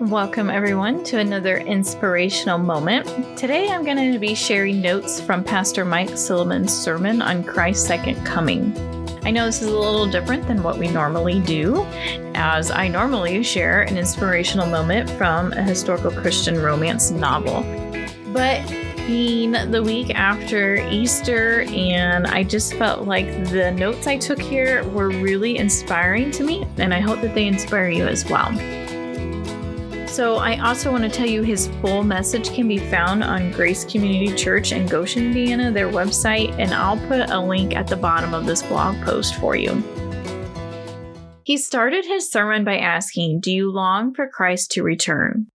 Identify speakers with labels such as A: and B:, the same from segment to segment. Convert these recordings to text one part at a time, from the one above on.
A: Welcome, everyone, to another inspirational moment. Today, I'm going to be sharing notes from Pastor Mike Silliman's sermon on Christ's second coming. I know this is a little different than what we normally do, as I normally share an inspirational moment from a historical Christian romance novel. But being the week after Easter, and I just felt like the notes I took here were really inspiring to me, and I hope that they inspire you as well. So, I also want to tell you his full message can be found on Grace Community Church in Goshen, Indiana, their website, and I'll put a link at the bottom of this blog post for you. He started his sermon by asking, Do you long for Christ to return?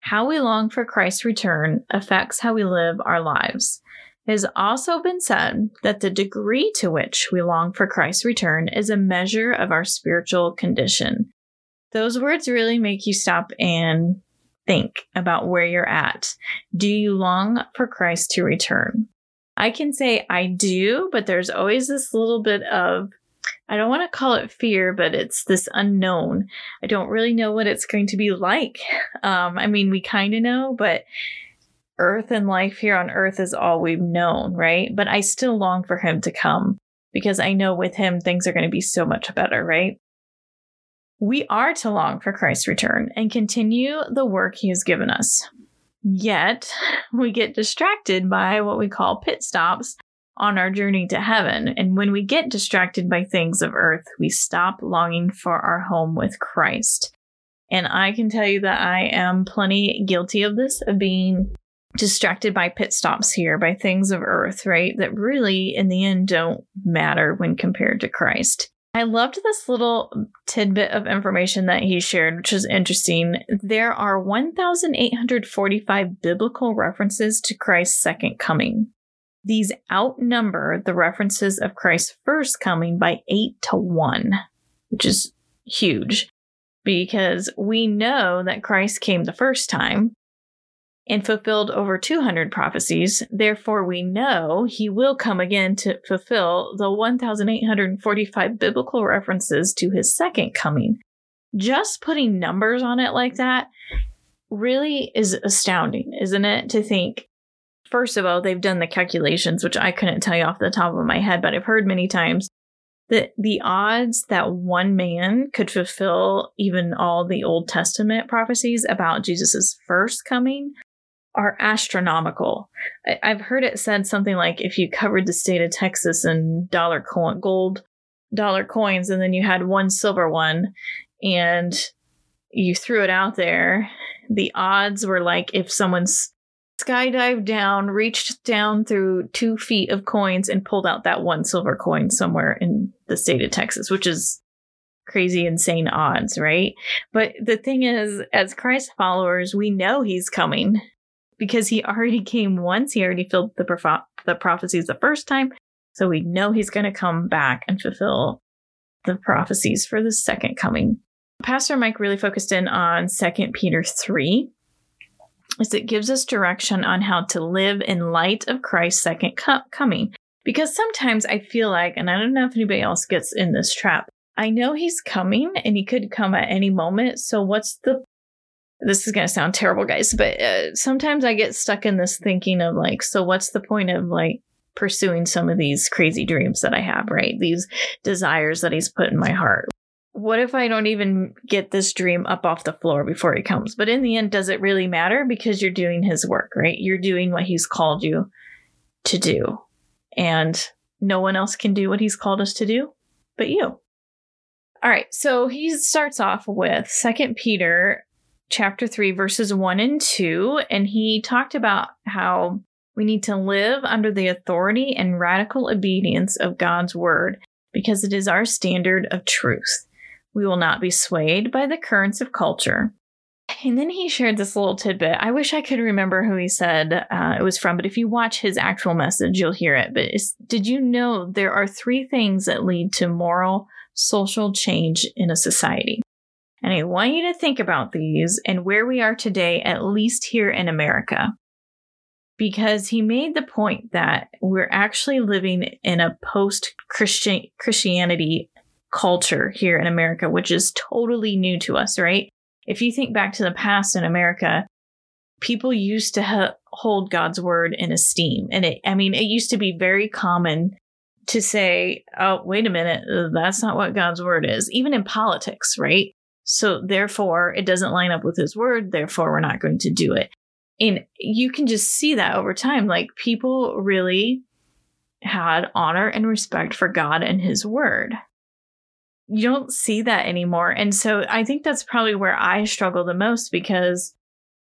A: How we long for Christ's return affects how we live our lives. It has also been said that the degree to which we long for Christ's return is a measure of our spiritual condition. Those words really make you stop and think about where you're at. Do you long for Christ to return? I can say I do, but there's always this little bit of, I don't want to call it fear, but it's this unknown. I don't really know what it's going to be like. Um, I mean, we kind of know, but earth and life here on earth is all we've known, right? But I still long for him to come because I know with him things are going to be so much better, right? We are to long for Christ's return and continue the work he has given us. Yet, we get distracted by what we call pit stops on our journey to heaven. And when we get distracted by things of earth, we stop longing for our home with Christ. And I can tell you that I am plenty guilty of this, of being distracted by pit stops here, by things of earth, right? That really, in the end, don't matter when compared to Christ. I loved this little tidbit of information that he shared, which is interesting. There are 1,845 biblical references to Christ's second coming. These outnumber the references of Christ's first coming by 8 to 1, which is huge because we know that Christ came the first time and fulfilled over 200 prophecies. Therefore, we know he will come again to fulfill the 1,845 biblical references to his second coming. Just putting numbers on it like that really is astounding, isn't it? To think, first of all, they've done the calculations, which I couldn't tell you off the top of my head, but I've heard many times that the odds that one man could fulfill even all the Old Testament prophecies about Jesus' first coming are astronomical. I- have heard it said something like if you covered the state of Texas in dollar coin, gold dollar coins, and then you had one silver one, and you threw it out there, the odds were like if someone's skydived down, reached down through two feet of coins, and pulled out that one silver coin somewhere in the state of Texas, which is crazy, insane odds, right? But the thing is, as Christ followers, we know he's coming because he already came once. He already filled the, proph- the prophecies the first time. So we know he's going to come back and fulfill the prophecies for the second coming. Pastor Mike really focused in on 2 Peter 3, as it gives us direction on how to live in light of Christ's second co- coming. Because sometimes I feel like, and I don't know if anybody else gets in this trap, I know he's coming and he could come at any moment. So what's the this is going to sound terrible, guys, but uh, sometimes I get stuck in this thinking of like, so what's the point of like pursuing some of these crazy dreams that I have, right? These desires that he's put in my heart. What if I don't even get this dream up off the floor before he comes? But in the end, does it really matter? Because you're doing his work, right? You're doing what he's called you to do. And no one else can do what he's called us to do but you. All right, so he starts off with Second Peter chapter 3, verses 1 and 2. And he talked about how we need to live under the authority and radical obedience of God's word because it is our standard of truth. We will not be swayed by the currents of culture. And then he shared this little tidbit. I wish I could remember who he said uh, it was from, but if you watch his actual message, you'll hear it. But did you know there are three things that lead to moral, social change in a society? And I want you to think about these and where we are today, at least here in America. Because he made the point that we're actually living in a post Christianity culture here in America, which is totally new to us, right? if you think back to the past in America, people used to ha- hold God's word in esteem. And it, I mean, it used to be very common to say, oh, wait a minute, that's not what God's word is, even in politics, right? So therefore, it doesn't line up with his word. Therefore, we're not going to do it. And you can just see that over time. Like people really had honor and respect for God and his word. You don't see that anymore. And so I think that's probably where I struggle the most because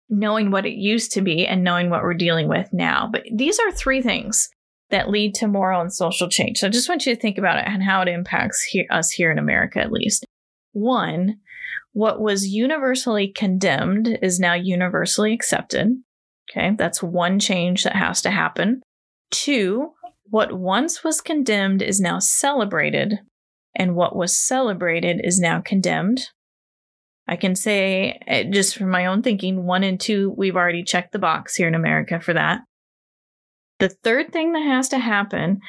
A: knowing what it used to be and knowing what we're dealing with now. But these are three things that lead to moral and social change. So I just want you to think about it and how it impacts he- us here in America, at least. One, what was universally condemned is now universally accepted. Okay, that's one change that has to happen. Two, what once was condemned is now celebrated, and what was celebrated is now condemned. I can say, eh, just from my own thinking, one and two, we've already checked the box here in America for that. The third thing that has to happen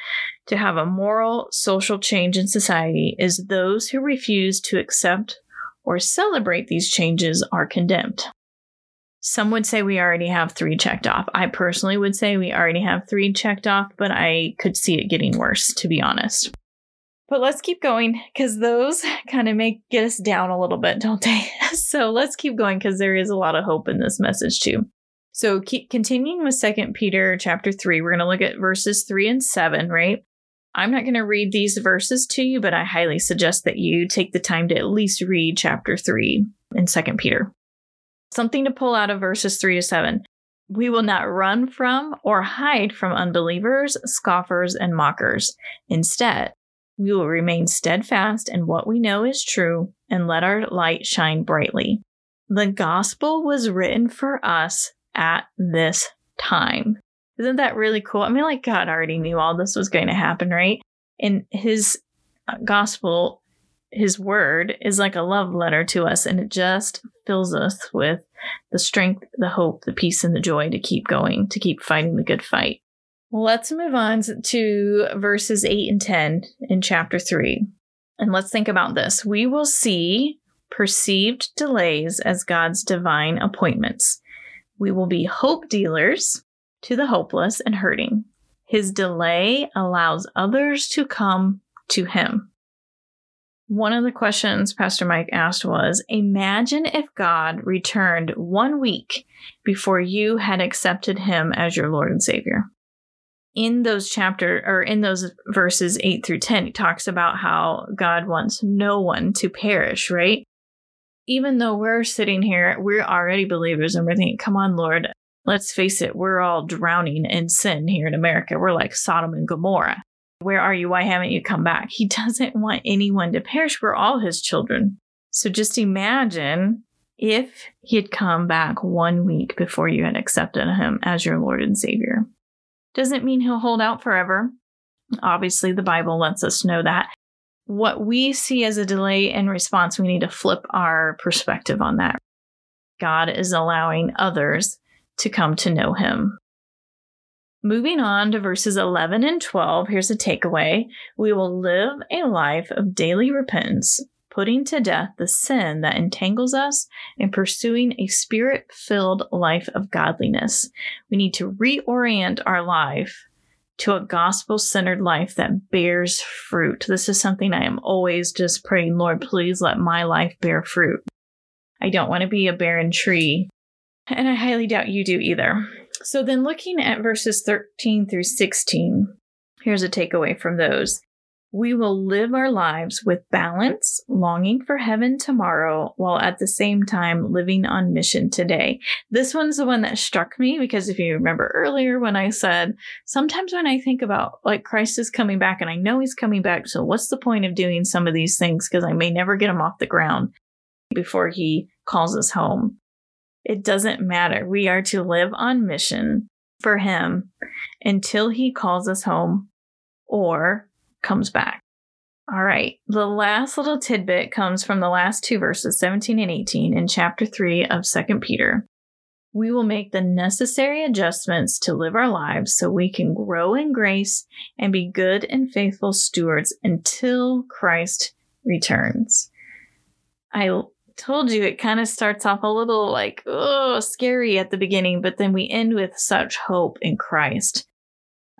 A: to have a moral social change in society is those who refuse to accept or celebrate these changes are condemned. Some would say we already have three checked off. I personally would say we already have three checked off, but I could see it getting worse, to be honest. But let's keep going because those kind of make get us down a little bit, don't they? so let's keep going because there is a lot of hope in this message too. So keep continuing with Second Peter chapter 3. We're going to look at verses 3 and 7, right? I'm not going to read these verses to you, but I highly suggest that you take the time to at least read chapter 3 in Second Peter. Something to pull out of verses 3 to 7. We will not run from or hide from unbelievers, scoffers, and mockers. Instead, we will remain steadfast in what we know is true and let our light shine brightly. The gospel was written for us at this time. Isn't that really cool? I mean, like God already knew all this was going to happen, right? And his uh, gospel, his word is like a love letter to us, and it just fills us with the strength, the hope, the peace, and the joy to keep going, to keep fighting the good fight. Let's move on to verses 8 and 10 in chapter 3. And let's think about this. We will see perceived delays as God's divine appointments. We will be hope dealers to the hopeless and hurting. His delay allows others to come to him. One of the questions Pastor Mike asked was Imagine if God returned one week before you had accepted him as your Lord and Savior. In those chapter or in those verses 8 through 10, he talks about how God wants no one to perish, right? Even though we're sitting here, we're already believers and we're thinking, come on, Lord, let's face it, we're all drowning in sin here in America. We're like Sodom and Gomorrah. Where are you? Why haven't you come back? He doesn't want anyone to perish. We're all his children. So just imagine if he had come back one week before you had accepted him as your Lord and Savior. Doesn't mean he'll hold out forever. Obviously, the Bible lets us know that what we see as a delay in response, we need to flip our perspective on that. God is allowing others to come to know him. Moving on to verses 11 and 12, here's a takeaway. We will live a life of daily repentance, putting to death the sin that entangles us and pursuing a spirit filled life of godliness. We need to reorient our life to a gospel centered life that bears fruit. This is something I am always just praying, Lord, please let my life bear fruit. I don't want to be a barren tree, and I highly doubt you do either. So, then looking at verses 13 through 16, here's a takeaway from those. We will live our lives with balance, longing for heaven tomorrow, while at the same time living on mission today. This one's the one that struck me because if you remember earlier when I said, sometimes when I think about like Christ is coming back and I know he's coming back, so what's the point of doing some of these things? Because I may never get him off the ground before he calls us home. It doesn't matter. We are to live on mission for him until he calls us home or comes back. All right. The last little tidbit comes from the last two verses, 17 and 18, in chapter 3 of 2 Peter. We will make the necessary adjustments to live our lives so we can grow in grace and be good and faithful stewards until Christ returns. I told you it kind of starts off a little like, oh, scary at the beginning, but then we end with such hope in Christ.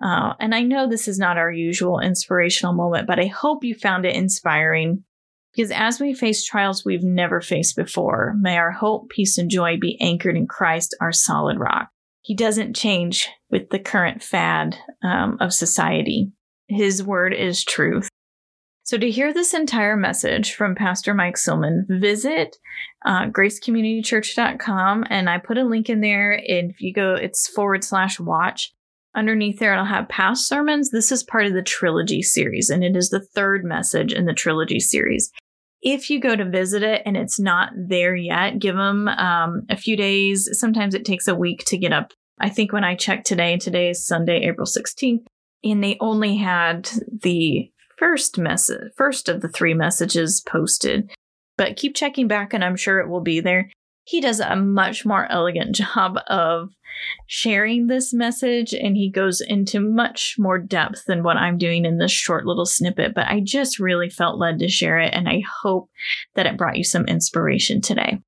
A: Uh, and I know this is not our usual inspirational moment, but I hope you found it inspiring because as we face trials we've never faced before, may our hope, peace, and joy be anchored in Christ, our solid rock. He doesn't change with the current fad um, of society. His word is truth. So, to hear this entire message from Pastor Mike Silliman, visit uh, gracecommunitychurch.com and I put a link in there. If you go, it's forward slash watch. Underneath there, it'll have past sermons. This is part of the trilogy series, and it is the third message in the trilogy series. If you go to visit it and it's not there yet, give them um, a few days. Sometimes it takes a week to get up. I think when I checked today, today is Sunday, April 16th, and they only had the first message, first of the three messages posted. But keep checking back, and I'm sure it will be there. He does a much more elegant job of sharing this message, and he goes into much more depth than what I'm doing in this short little snippet. But I just really felt led to share it, and I hope that it brought you some inspiration today.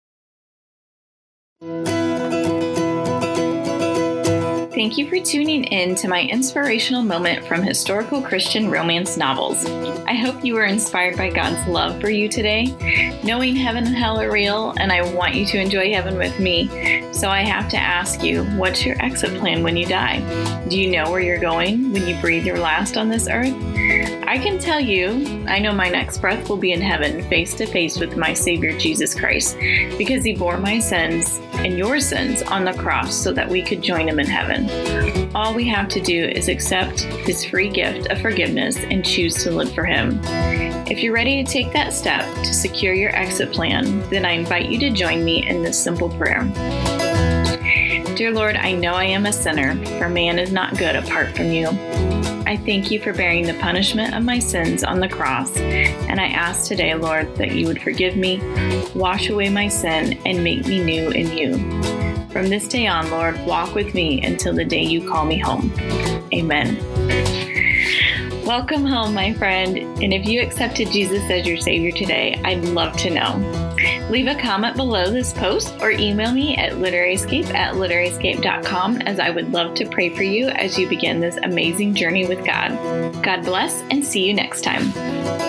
A: Thank you for tuning in to my inspirational moment from historical Christian romance novels. I hope you were inspired by God's love for you today. Knowing heaven and hell are real, and I want you to enjoy heaven with me. So I have to ask you, what's your exit plan when you die? Do you know where you're going when you breathe your last on this earth? I can tell you, I know my next breath will be in heaven, face to face with my Savior Jesus Christ, because He bore my sins and your sins on the cross so that we could join Him in heaven. All we have to do is accept His free gift of forgiveness and choose to live for Him. If you're ready to take that step to secure your exit plan, then I invite you to join me in this simple prayer. Dear Lord, I know I am a sinner, for man is not good apart from you. I thank you for bearing the punishment of my sins on the cross, and I ask today, Lord, that you would forgive me, wash away my sin, and make me new in you. From this day on, Lord, walk with me until the day you call me home. Amen. Welcome home, my friend. And if you accepted Jesus as your Savior today, I'd love to know. Leave a comment below this post or email me at literaryscape at literaryscape.com as I would love to pray for you as you begin this amazing journey with God. God bless and see you next time.